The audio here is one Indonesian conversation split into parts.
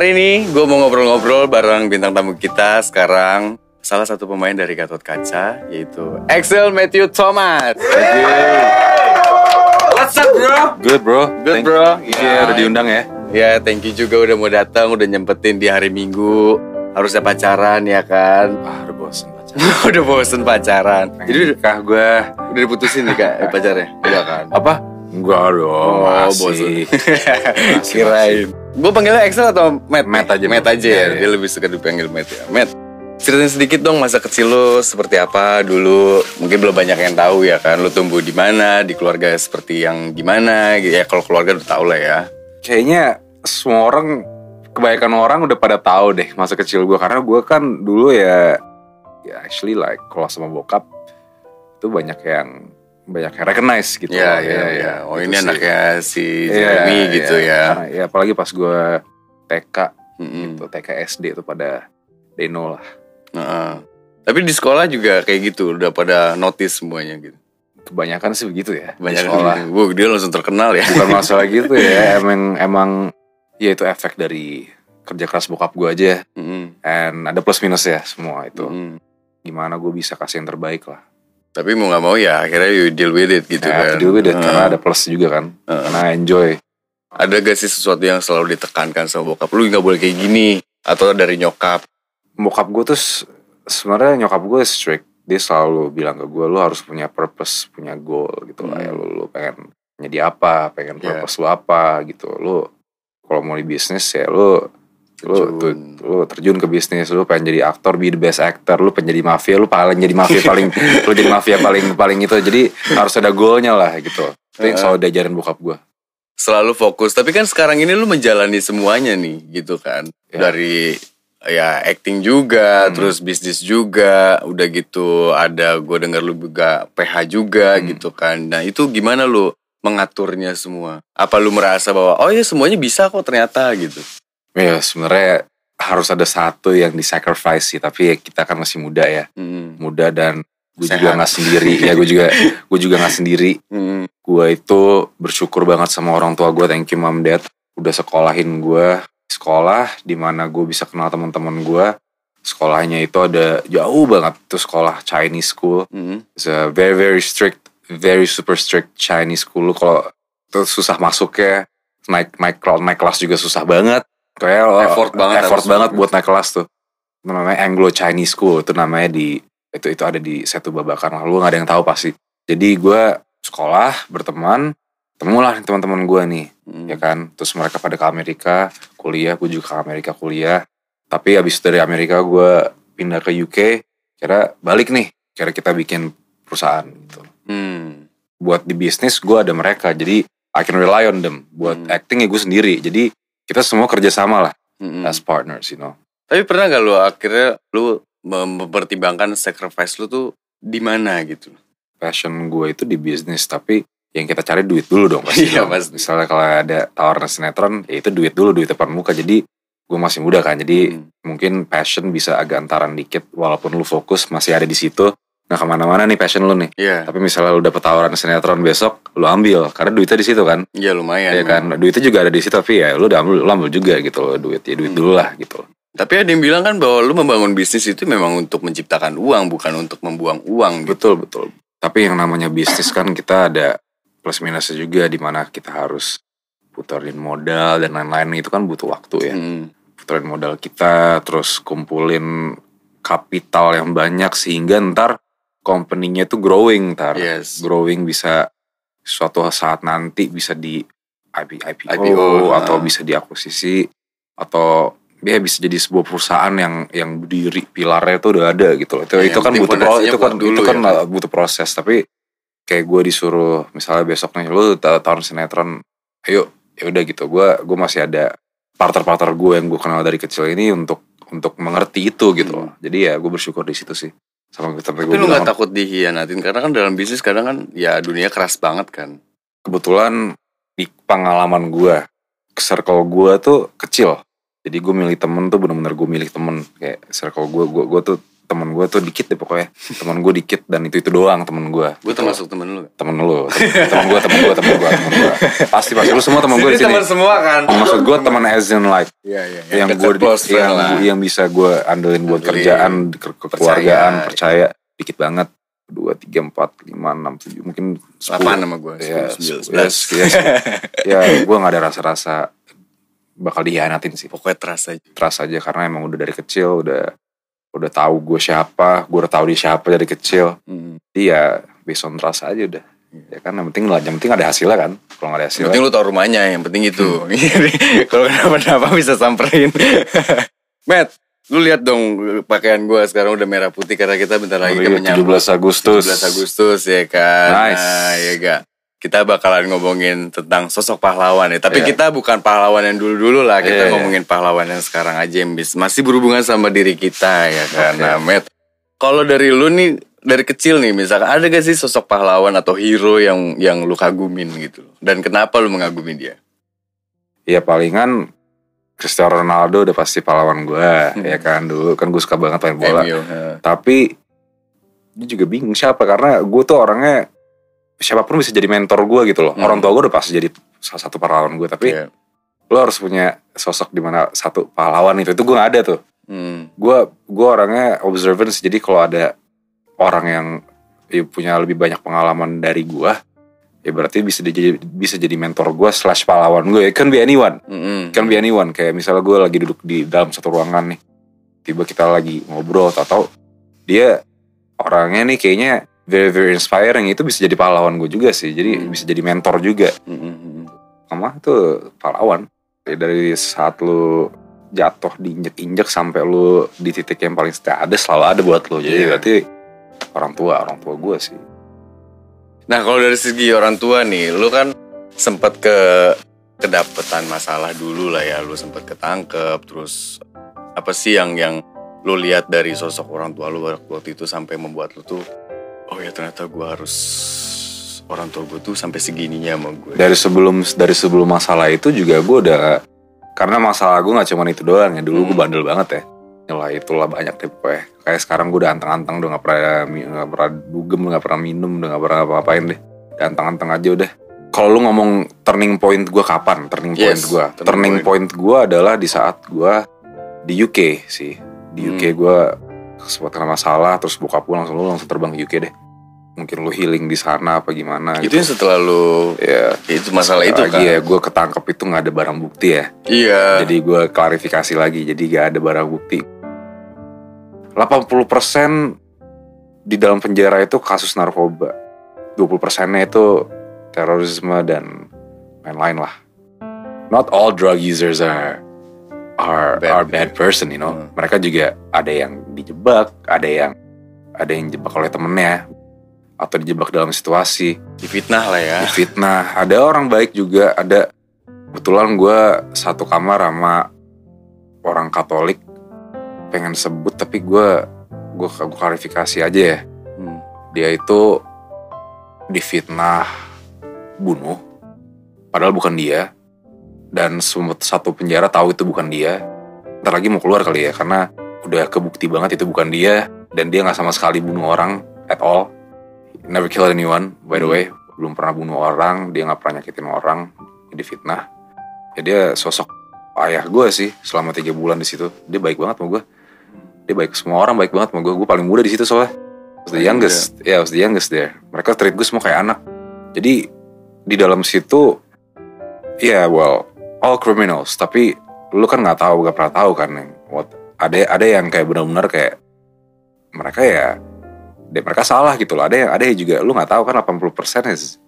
Hari ini gue mau ngobrol-ngobrol bareng bintang tamu kita sekarang Salah satu pemain dari Gatot Kaca Yaitu Axel Matthew Thomas What's up bro? Good bro. Good Thank- bro Iya udah diundang ya. Ya thank you juga udah mau datang Udah nyempetin di hari Minggu Harusnya pacaran ya kan Wah udah bosen pacaran. Udah bosen pacaran Jadi Nikah gue. udah diputusin nih kak pacarnya? Udah kan? Apa? Enggak dong. Oh, masih. Kirain. Gue panggilnya Excel atau Matt? Matt aja, Matt aja ya. Iya, Dia iya. lebih suka dipanggil Matt ya. Matt, ceritain sedikit dong masa kecil lu seperti apa dulu. Mungkin belum banyak yang tahu ya kan. Lu tumbuh di mana, di keluarga seperti yang gimana. gitu Ya kalau keluarga udah tahu lah ya. Kayaknya semua orang kebanyakan orang udah pada tahu deh masa kecil gue karena gue kan dulu ya ya actually like kalau sama bokap itu banyak yang banyak yang recognize gitu Iya, iya, ya, iya. Oh gitu ini sih. anaknya si Iya, Jeremy iya. gitu ya. Karena, ya apalagi pas gue TK Mm-mm. gitu TK SD itu pada Deno lah Heeh. Tapi di sekolah juga kayak gitu. Udah pada notice semuanya gitu. kebanyakan sih begitu ya di Banyak sekolah gitu. Wow, dia langsung terkenal ya. bukan masalah gitu ya emang emang ya itu efek dari kerja keras bokap gue aja Mm-mm. and ada plus minus ya semua itu Mm-mm. gimana gue bisa kasih yang terbaik lah Tapi mau nggak mau ya akhirnya you deal with it gitu ya kan. deal with it, Heeh. karena ada plus juga kan Heeh. karena enjoy Ada gak sih sesuatu yang selalu ditekankan sama bokap lu nggak boleh kayak gini atau dari nyokap? bokap gue tuh sebenarnya nyokap gue strict dia selalu bilang ke gue lu harus punya purpose punya goal gitu lah ya Hmm. lu, lu pengen jadi apa pengen Iya. purpose lu apa gitu lu kalau mau di bisnis ya lu lu Terjun. tuh, lu terjun ke bisnis lu pengen jadi aktor be the best actor lu pengen jadi mafia lu paling jadi mafia paling lu jadi mafia paling paling itu jadi harus ada goalnya lah gitu itu yang Heeh. selalu diajarin bokap gue Selalu fokus. Tapi kan sekarang ini lu menjalani semuanya nih gitu kan. Ya. Dari ya acting juga, Hmm. terus bisnis juga, udah gitu ada gue dengar lu juga PH juga Hmm. gitu kan. Nah itu gimana lu mengaturnya semua? Apa lu merasa bahwa oh ya semuanya bisa kok ternyata gitu? Ya sebenarnya harus ada satu yang di sacrifice sih tapi ya kita kan masih muda ya. Hmm. muda dan gue juga. nggak sendiri. Ya gue juga gue juga nggak sendiri. Hmm. gue itu bersyukur banget sama orang tua gue thank you mom dad. Udah sekolahin gue sekolah di mana gue bisa kenal teman-teman gue sekolahnya itu ada jauh banget itu sekolah Chinese school. Hmm. It's a very very strict very super strict Chinese school. Kalau itu susah masuknya naik naik naik kelas juga susah banget kayak lo- Effort banget effort banget buat naik kelas tuh. Namanya Anglo Chinese School. Itu namanya di itu itu ada di satu babakan lu nggak ada yang tahu pasti. Jadi gue sekolah berteman temulah teman-teman gue nih Hmm. ya kan? Terus mereka pada ke Amerika kuliah gue juga ke Amerika kuliah. Tapi abis dari Amerika gue pindah ke UK kira balik nih kira kita bikin perusahaan gitu. Hmm. buat di bisnis gue ada mereka jadi I can rely on them. Buat Hmm. acting ya gue sendiri. Jadi kita semua kerjasama lah Hmm. as partners you know Tapi pernah gak lu akhirnya lu mem- mempertimbangkan sacrifice lu tuh di mana gitu? passion gue itu di bisnis tapi yang kita cari duit dulu dong pasti Iya, pasti. misalnya kalau ada tawaran sinetron ya itu duit dulu duit depan muka jadi gue masih muda kan jadi Hmm. mungkin passion bisa agak antaran dikit walaupun lu fokus masih ada di situ nah ke mana-mana nih passion lu nih. Iya, tapi misalnya lu dapet tawaran sinetron besok lu ambil. Karena duitnya di situ kan. Iya lumayan. ya kan? Duitnya juga ada di situ tapi ya lu udah ambil, lu ambil juga gitu loh. Duit ya duit Hmm. dulu lah gitu Tapi ada yang bilang kan bahwa lu membangun bisnis itu memang untuk menciptakan uang, bukan untuk membuang uang gitu. betul betul. Tapi yang namanya bisnis kan kita ada plus minusnya juga di mana kita harus puterin modal dan lain-lain. Itu kan butuh waktu ya. Hmm. puterin modal kita terus kumpulin kapital yang banyak sehingga ntar company-nya tuh growing ntar Yes. growing bisa suatu saat nanti bisa di IP, IPO, IPO, atau ha. bisa diakuisisi atau ya bisa jadi sebuah perusahaan yang yang berdiri pilarnya itu udah ada gitu loh. Itu, Ya, itu kan butuh pro, itu kan dulu itu kan ya. uh, butuh proses tapi kayak gue disuruh misalnya besok nih lu ta- tahun sinetron ayo ya udah gitu gue gue masih ada partner-partner gue yang gue kenal dari kecil ini untuk untuk mengerti itu gitu loh. Jadi ya gue bersyukur di situ sih. Sama sampai. Tapi gue lu bilang gak takut dihianatin karena kan dalam bisnis kadang kan ya dunia keras banget kan. kebetulan di pengalaman gue circle gue tuh kecil jadi gue milih temen tuh bener-bener gue milih temen kayak circle gue gue gue tuh temen gue tuh dikit deh pokoknya temen gue dikit dan itu itu doang temen gue Gue termasuk temen lu. temen lu temen gue temen gue temen gue temen gue pasti pasti lu semua temen gue di Sini teman semua kan. maksud gue temen as in like Iya, iya. yang gue yang, lah. yang bisa gue andelin buat Andelin. kerjaan ke- kekeluargaan Percaya. percaya dikit banget dua tiga empat lima enam tujuh mungkin Delapan nama gue. ya, Sepuluh, yes, sebelas. yes. ya gue nggak ada rasa-rasa bakal dihianatin sih Pokoknya terasa aja. trust aja karena emang udah dari kecil udah udah tahu gue siapa gue udah tahu dia siapa dari kecil Hmm. dia based on trust aja udah ya kan yang penting lah yang penting ada hasilnya kan kalau nggak ada Yang hasilnya penting lu tau rumahnya, yang penting itu. Kalau kenapa-napa bisa samperin. Matt, lu lihat dong pakaian gua sekarang udah merah putih karena kita bentar lagi Oh kan iya, menyambut 17 Agustus 17 Agustus ya kan. Nice. Nah, ya gak. Kita bakalan ngomongin tentang sosok pahlawan ya. Tapi Iya. kita bukan pahlawan yang dulu-dulu lah. Kita Iya. ngomongin pahlawan yang sekarang aja yang bis- masih berhubungan sama diri kita ya kan. Oke. Nah, Matt, kalau dari lu nih dari kecil nih misalkan ada gak sih sosok pahlawan atau hero yang yang lu kagumin gitu dan kenapa lu mengagumi dia ya palingan Cristiano Ronaldo udah pasti pahlawan gue Hmm. ya kan dulu kan gue suka banget main bola MU, tapi dia juga bingung siapa karena gue tuh orangnya siapa pun bisa jadi mentor gue gitu loh Hmm. orang tua gue udah pasti jadi salah satu pahlawan gue tapi Iya. lo harus punya sosok di mana satu pahlawan itu itu gue gak ada tuh Hmm. gue gue orangnya observance jadi kalau ada orang yang ya, punya lebih banyak pengalaman dari gue ya berarti bisa jadi bisa jadi mentor gue slash pahlawan gue it can be anyone Mm-mm. it can be anyone kayak misalnya gue lagi duduk di dalam satu ruangan nih tiba kita lagi ngobrol atau dia orangnya nih kayaknya very very inspiring. Itu bisa jadi pahlawan gue juga sih. Jadi Hmm. bisa jadi mentor juga. Mm-mm. sama itu pahlawan. Ya, dari saat lu jatuh diinjek-injek sampai lu di titik yang paling setia ada selalu ada buat lu. Jadi Iya. berarti orang tua orang tua gue sih. Nah kalau dari segi orang tua nih, lu kan sempat ke kedapetan masalah dulu lah ya, lu sempat ketangkep, terus apa sih yang yang lu lihat dari sosok orang tua lu waktu itu sampai membuat lu tuh, oh ya ternyata gua harus orang tua gue tuh sampai segininya sama gue. dari sebelum dari sebelum masalah itu juga gue udah karena masalah gue nggak cuma itu doang ya. Dulu gue Hmm. bandel banget ya. Yalah itulah banyak deh pokoknya kayak sekarang gue udah anteng-anteng udah nggak pernah nggak pernah dugem nggak pernah minum udah nggak pernah apa-apain deh. Udah anteng-anteng aja udah. Kalau lu ngomong turning point gue kapan? Turning point Yes, gue turning turning point, gue adalah di saat gue di UK sih. Di UK Hmm. gue sempat kena masalah terus bokap gue langsung lu langsung terbang ke UK deh. Mungkin lu healing di sana apa gimana itu yang setelah lu ya itu masalah itu lagi kan. ya gue ketangkep itu nggak ada barang bukti ya. Iya. jadi gue klarifikasi lagi jadi gak ada barang bukti. 80% di dalam penjara itu kasus narkoba. 20 persennya itu terorisme dan lain-lain lah. Not all drug users are are Bad. are bad person you know Hmm. mereka juga ada yang dijebak ada yang ada yang dijebak oleh temennya atau dijebak dalam situasi Difitnah lah ya. fitnah ada orang baik juga ada kebetulan gue satu kamar sama orang Katolik pengen sebut tapi gue gue klarifikasi aja ya Hmm. dia itu difitnah bunuh padahal bukan dia dan satu penjara tahu itu bukan dia. Ntar lagi mau keluar kali ya karena udah kebukti banget itu bukan dia dan dia nggak sama sekali bunuh orang at all. Never kill anyone by the way. Belum pernah bunuh orang dia nggak pernah nyakitin orang. Jadi fitnah. Ya dia sosok ayah gue sih selama tiga bulan di situ. Dia baik banget sama gue dia baik semua orang baik banget sama gue gue paling muda di situ soalnya. Was the youngest. ya was the youngest there. Mereka treat gue semua kayak anak. Jadi di dalam situ ya well all criminals. Tapi lu kan nggak tahu gak pernah tahu kan yang what ada ada yang kayak benar-benar kayak mereka ya deh mereka salah gitu loh. Ada yang ada yang juga lu nggak tahu kan 80% is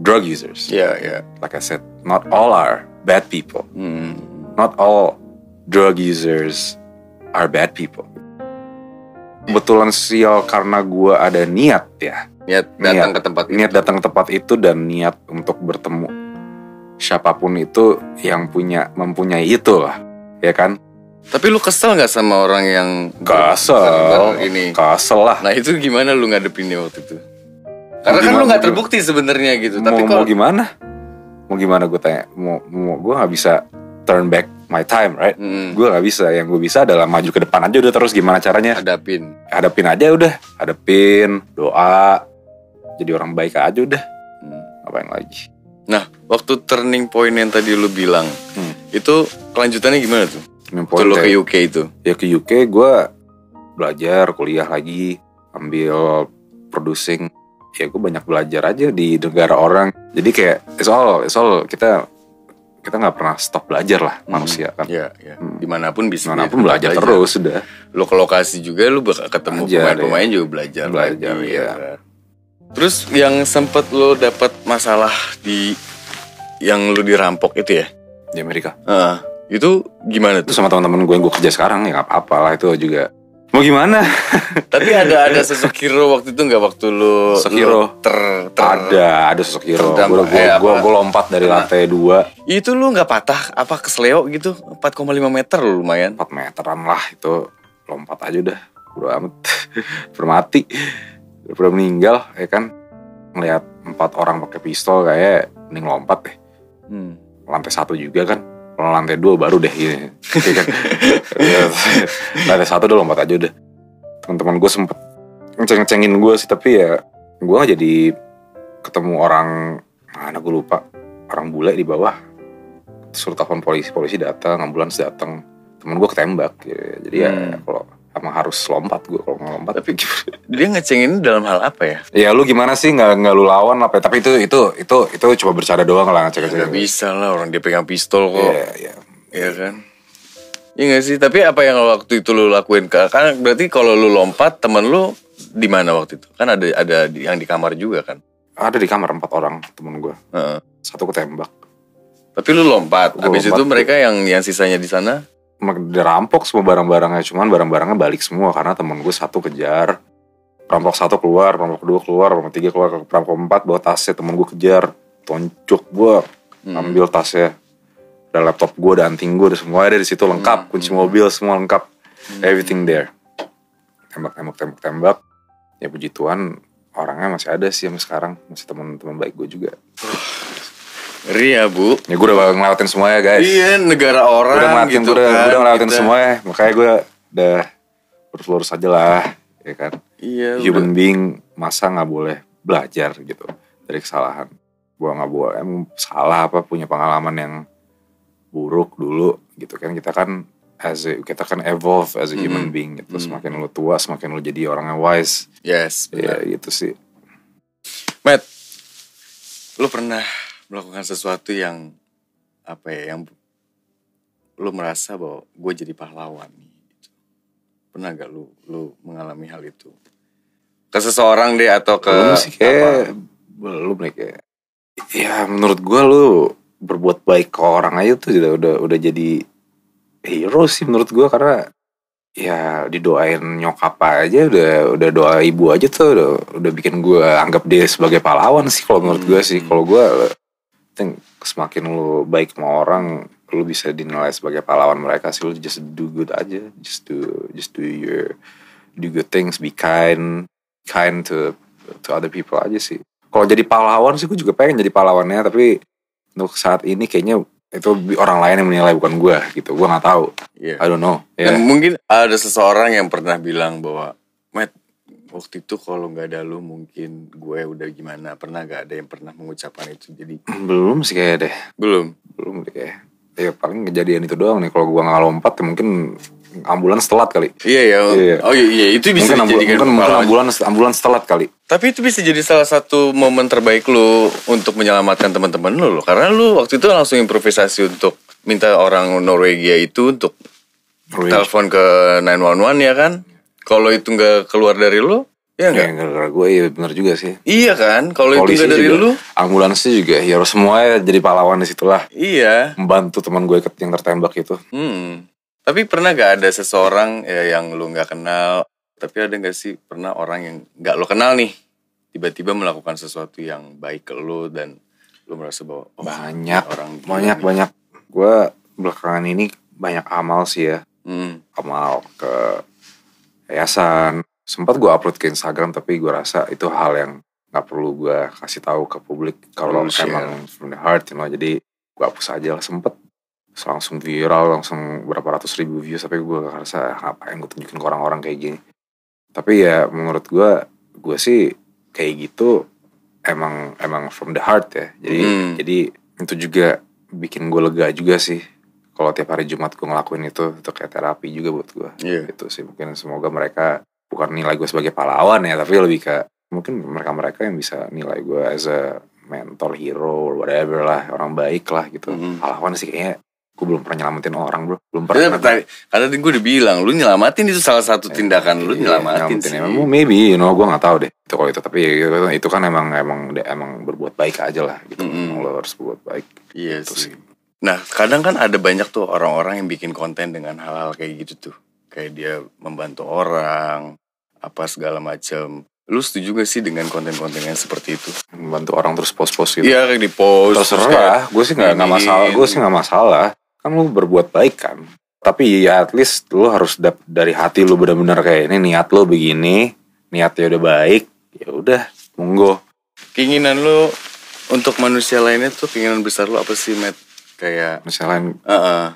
drug users. Iya, iya. like I said not all are bad people. Hmm. not all drug users are bad people. Kebetulan sial karena gua ada niat ya. Niat datang ke tempat niat datang ke tempat itu dan niat untuk bertemu siapa pun itu yang punya mempunyai itu lah ya kan Tapi lu kesel nggak sama orang yang Kesel. ini? kesel lah Nah itu gimana lu ngadepinnya waktu itu? Karena kan lu nggak mau terbukti sebenarnya gitu. mau, Tapi mau kalau gimana mau gimana gue tanya mau, mau gue nggak bisa turn back my time right Mm. gue nggak bisa yang gue bisa adalah maju ke depan aja udah terus gimana caranya Hadapin. hadapin aja udah hadapin doa jadi orang baik aja udah Hmm. ngapain lagi Nah, waktu turning point yang tadi lu bilang, Hmm. itu kelanjutannya gimana tuh? Turning point ke kayak- UK itu. ya ke UK gue belajar kuliah lagi ambil producing ya gue banyak belajar aja di negara orang jadi kayak it's all it's all kita kita nggak pernah stop belajar lah manusia kan Ya, ya. Hmm. Di mana pun bisa. mana pun belajar terus sudah Lu ke lokasi juga, lu bakal ketemu Belajar, pemain-pemain juga belajar, Belajar, lagi. iya. kan? Terus yang sempet lu dapat masalah di yang lu dirampok itu ya? di Amerika. Ah, itu gimana itu tuh? sama teman-teman gue yang gue kerja sekarang ya nggak apa-apa lah itu juga. Mau gimana? Tapi ada ada sosok hero waktu itu nggak? Waktu lu Sosok hero. ter, ter ada ada sosok hero. gue gue eh, gue gue lompat dari lantai dua. Itu lu nggak patah? Apa kesleo gitu? 4,5 meter lu lumayan. 4 meteran lah itu. Lompat aja udah. Udah amat. Bermati udah meninggal ya kan ngelihat empat orang pakai pistol kayak mending lompat deh Hmm. lantai satu juga kan kalau lantai dua baru deh gini Ya kan? Ya, lantai satu udah lompat aja udah teman-teman gue sempet ngeceng-ngecengin gue sih tapi ya gue jadi ketemu orang mana gue lupa orang bule di bawah suruh telepon polisi polisi datang ambulans datang temen gue ketembak ya. jadi ya Hmm. kalau emang harus lompat gue kalau nggak lompat Tapi dia ngecengin dalam hal apa ya? ya lu gimana sih nggak nggak lu lawan apa ya? tapi itu itu itu itu coba bercanda doang lah ngecek-ngecek Gak bisa lah orang dia pegang pistol kok. Iya, iya. Iya kan? Iya gak sih? Tapi apa yang waktu itu lu lakuin? Kan berarti kalau lu lompat, temen lu di mana waktu itu? Kan ada ada yang di kamar juga kan? ada di kamar empat orang temen gue Heeh. satu ketembak Tapi lu lompat. Gua Habis lompat. itu mereka yang yang sisanya di sana. Dirampok semua barang-barangnya cuman barang-barangnya balik semua karena temen gue satu kejar. Perampok satu keluar perampok kedua keluar perampok tiga keluar perampok empat bawa tasnya temen gue kejar. Toncok gue Hmm. ambil tasnya. Ada laptop gue ada anting gue ada semua ada di situ lengkap. Hmm. kunci mobil semua lengkap. Everything there. Tembak tembak tembak tembak. Ya puji Tuhan orangnya masih ada sih sampai sekarang. Masih teman-teman baik gue juga Ya bu. ya gue udah ngelewatin semua ya guys Iya negara orang udah ngelewatin gitu gue udah, kan. gua udah ngelewatin Kita- semua ya makanya gue udah lurus-lurus aja lah ya kan Iya. human being masa nggak boleh belajar gitu dari kesalahan gue nggak boleh emang salah apa punya pengalaman yang buruk dulu gitu kan kita kan as a, kita kan evolve as a human Mhm. being gitu Mhm. semakin lu tua semakin lu jadi orang yang wise Yes. ya Benar. gitu sih Matt, lu pernah melakukan sesuatu yang apa ya? Yang lu merasa bahwa gue jadi pahlawan nih. gitu. Pernah gak lu lu mengalami hal itu? Ke seseorang deh atau ke belum sih kayak apa? belum nih kayak ya menurut gue lu berbuat baik ke orang aja tuh udah udah udah jadi hero sih menurut gue karena ya didoain nyokap aja udah udah doa ibu aja tuh udah, udah bikin gue anggap dia sebagai pahlawan sih kalau menurut gue sih Hmm. kalau gue think semakin lu baik sama orang lu bisa dinilai sebagai pahlawan mereka sih. Lu just do good aja. Just do just do your do good things. Be kind kind to to other people aja sih. Kalau jadi pahlawan sih gue juga pengen jadi pahlawannya tapi untuk saat ini kayaknya itu orang lain yang menilai bukan gue gitu. Gue nggak tahu. Iya. I don't know. Dan mungkin ada seseorang yang pernah bilang bahwa Matt waktu itu kalau nggak ada lu mungkin gue udah gimana? Pernah gak ada yang pernah mengucapkan itu? Jadi belum sih kayak deh. Belum? Belum deh kayak. Ya paling kejadian itu doang nih. Kalau gue nggak lompat ya mungkin ambulans telat kali. Iya ya Iya. oh iya, iya. Itu bisa mungkin, ambu- dijadikan mungkin, mungkin ambulans ambulans telat kali. Tapi itu bisa jadi salah satu momen terbaik lu untuk menyelamatkan teman-teman lu loh. Karena lu waktu itu langsung improvisasi untuk minta orang Norwegia itu untuk telepon ke 911 ya kan. Kalau itu nggak keluar dari lu, ya ya nggak? gara-gara gue ya bener juga sih Iya kan? Kalau itu polisi nggak dari juga lu, ambulansnya juga hero semua ya jadi pahlawan di situlah iya. membantu teman gue yang tertembak itu Hmm. Tapi pernah gak ada seseorang ya, yang lu nggak kenal, tapi ada nggak sih pernah orang yang nggak lu kenal nih, tiba-tiba melakukan sesuatu yang baik ke lu dan lu merasa bahwa oh, banyak orang banyak nih. banyak gue belakangan ini banyak amal sih ya Hmm. amal ke yayasan sempat gue upload ke Instagram tapi gue rasa itu hal yang nggak perlu gue kasih tahu ke publik kalau share. emang from the heart you know. jadi gue hapus aja lah sempet Terus langsung viral langsung berapa ratus ribu views tapi gue gak ngerasa ngapain gue tunjukin ke orang-orang kayak gini tapi ya menurut gue gue sih kayak gitu emang emang from the heart ya jadi Hmm. jadi itu juga bikin gue lega juga sih kalau tiap hari Jumat gue ngelakuin itu itu kayak terapi juga buat gue Iya. itu sih mungkin semoga mereka bukan nilai gue sebagai pahlawan ya tapi lebih ke mungkin mereka-mereka yang bisa nilai gue as a mentor hero whatever lah orang baik lah gitu Mhm. pahlawan sih kayaknya gue belum pernah nyelamatin orang bro belum Karena pernah tadi, karena tadi gue udah bilang, lu nyelamatin itu salah satu tindakan lu Iya, nyelamatin sih. Emang maybe you know gue nggak tahu deh itu kalau itu tapi itu, itu kan emang emang emang berbuat baik aja lah gitu Mhm. Emang lo harus berbuat baik Iya Itu sih. sih. Nah, kadang kan ada banyak tuh orang-orang yang bikin konten dengan hal-hal kayak gitu tuh. Kayak dia membantu orang, apa segala macam. Lu setuju gak sih dengan konten-konten yang seperti itu? membantu orang terus post-post gitu Iya, kayak di post. terserah gue sih nggak nggak masalah gue sih nggak masalah kan lu berbuat baik kan tapi ya at least lu harus dap dari hati lu benar-benar kayak ini niat lu begini niatnya udah baik ya udah monggo Keinginan lu untuk manusia lainnya tuh keinginan besar lu apa sih, Matt? Kayak, misalnya Heeh.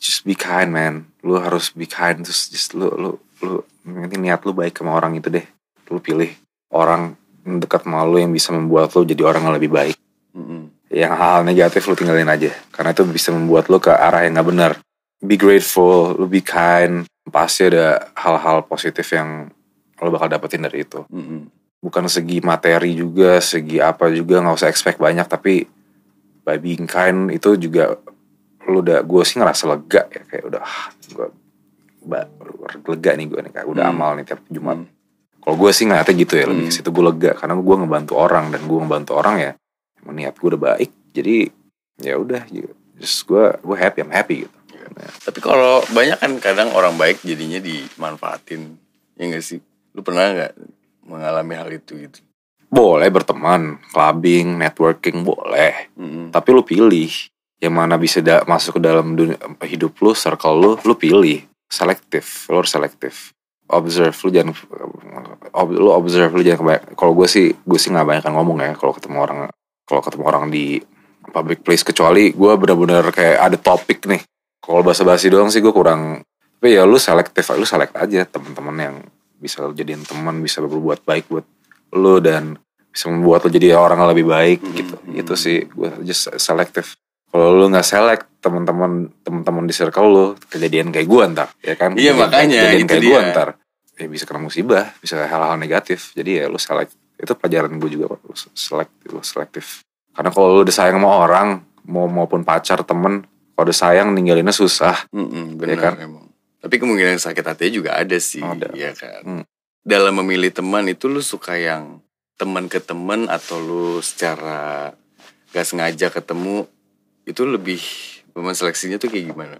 just be kind man lu harus be kind terus just lu lu lu nanti niat lu baik sama orang itu deh lu pilih orang dekat sama lu yang bisa membuat lu jadi orang yang lebih baik Mm-mm. yang hal-hal negatif lu tinggalin aja karena itu bisa membuat lu ke arah yang nggak benar be grateful lu be kind pasti ada hal-hal positif yang lu bakal dapetin dari itu Mm-mm. bukan segi materi juga segi apa juga nggak usah expect banyak tapi by being kind itu juga lu udah gue sih ngerasa lega ya kayak udah ah, gue lega nih gue nih kayak udah Hmm. amal nih tiap Jumat Hmm. kalau gue sih ngeliatnya gitu ya lebih Hmm. ke situ gue lega karena gue ngebantu orang dan gue ngebantu orang ya emang niat gue udah baik jadi ya udah ya, just gue gue happy I'm happy gitu Tapi kalau banyak kan kadang orang baik jadinya dimanfaatin. Ya gak sih? Lu pernah gak mengalami hal itu gitu? Boleh berteman clubbing networking boleh. Mm-mm. tapi lu pilih. Yang mana bisa da- masuk ke dalam dunia, hidup lu circle lu lu pilih. Selektif lu harus selektif. Observe lu jangan ob, lu observe lu jangan kalau gue sih gue sih nggak banyak ngomong ya kalau ketemu orang kalau ketemu orang di public place kecuali gue benar-benar kayak ada topik nih. Kalau bahasa basi doang sih gue kurang tapi ya lu selektif lu select aja teman-teman yang bisa jadiin teman bisa berbuat baik buat lu dan bisa membuat lu jadi orang yang lebih baik Hmm, gitu hmm. itu sih gue just selektif kalau lu nggak select teman-teman teman-teman di circle lu kejadian kayak gue ntar ya kan Iya, Kejadian- makanya, kejadian kayak gue ntar ya bisa kena musibah bisa hal-hal negatif jadi ya lu select itu pelajaran gue juga kok. lu select lu selektif karena kalau lu udah sayang sama orang mau maupun pacar temen kalau udah sayang ninggalinnya susah Mm-mm, Iya benar kan? emang. Tapi kemungkinan sakit hatinya juga ada sih, Ada. ya kan. Hmm. Dalam memilih teman itu lu suka yang teman ke teman atau lu secara gak sengaja ketemu itu lebih seleksinya tuh kayak gimana?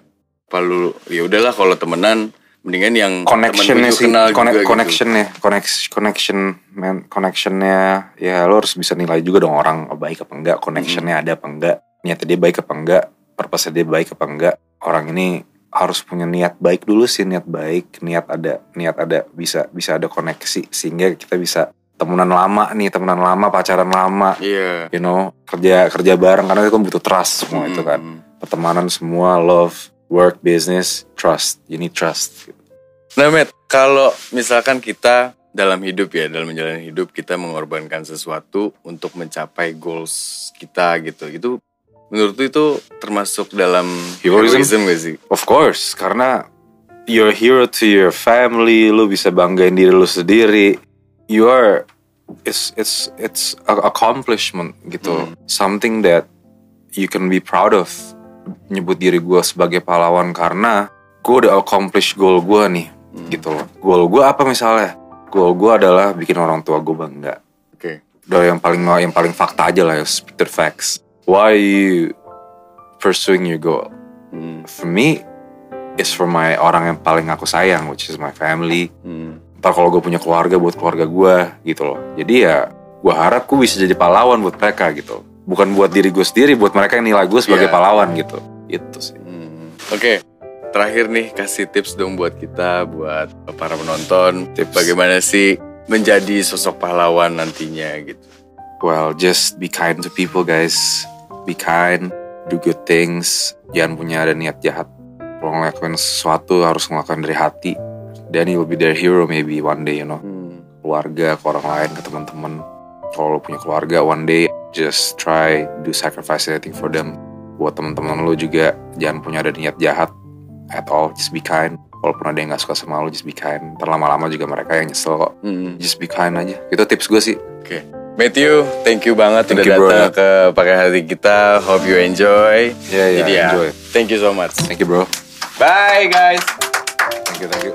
Apa lu ya udahlah kalau temenan mendingan yang connectionnya sih kenal connect, juga gitu. connectionnya connection connection man connectionnya ya lo harus bisa nilai juga dong orang baik apa enggak connectionnya ada apa enggak niatnya dia baik apa enggak purpose dia baik apa enggak orang ini harus punya niat baik dulu sih niat baik niat ada niat ada bisa bisa ada koneksi sehingga kita bisa temenan lama nih temenan lama pacaran lama Iya. you know kerja kerja bareng karena itu butuh trust semua itu kan pertemanan semua love work business trust you need trust Nah, Matt, kalau misalkan kita dalam hidup ya, dalam menjalani hidup kita mengorbankan sesuatu untuk mencapai goals kita gitu. Itu menurut lu itu termasuk dalam Heroism? heroism gak sih? Of course, karena you're a hero to your family, lu bisa banggain diri lu sendiri. You are it's it's it's a accomplishment gitu. Hmm. Something that you can be proud of. Nyebut diri gue sebagai pahlawan karena gue udah accomplish goal gue nih Hmm. gitu loh. Goal gue apa misalnya? Goal gue adalah bikin orang tua gue bangga. Oke. Udah yang paling yang paling fakta aja lah ya, the facts. Why you pursuing your goal? Hmm. for me is for my orang yang paling aku sayang which is my family Hmm. ntar kalau gue punya keluarga buat keluarga gue gitu loh jadi ya gue harap gue bisa jadi pahlawan buat mereka gitu bukan buat diri gue sendiri buat mereka yang nilai gue sebagai Iya. pahlawan gitu itu sih Hmm. Oke. Terakhir nih kasih tips dong buat kita, buat para penonton. Tips. Bagaimana sih menjadi sosok pahlawan nantinya gitu. well just be kind to people guys be kind do good things jangan punya ada niat jahat. Kalau ngelakuin sesuatu harus ngelakuin dari hati. Then you'll be their hero maybe one day you know. Hmm. keluarga ke orang lain ke teman-teman. Kalau lo punya keluarga one day just try do sacrifice anything for them. Buat teman-teman lo juga jangan punya ada niat jahat at all just be kind. Walaupun ada yang gak suka sama lo just be kind. Ntar lama-lama juga mereka yang nyesel kok. Hmm. just be kind aja. Itu tips gue sih. Oke. Matthew, thank you banget Thank udah you, bro. datang ke pakai hati kita. Hope you enjoy. Yeah, yeah, Jadi ya, enjoy. thank you so much. thank you bro Bye guys. thank you thank you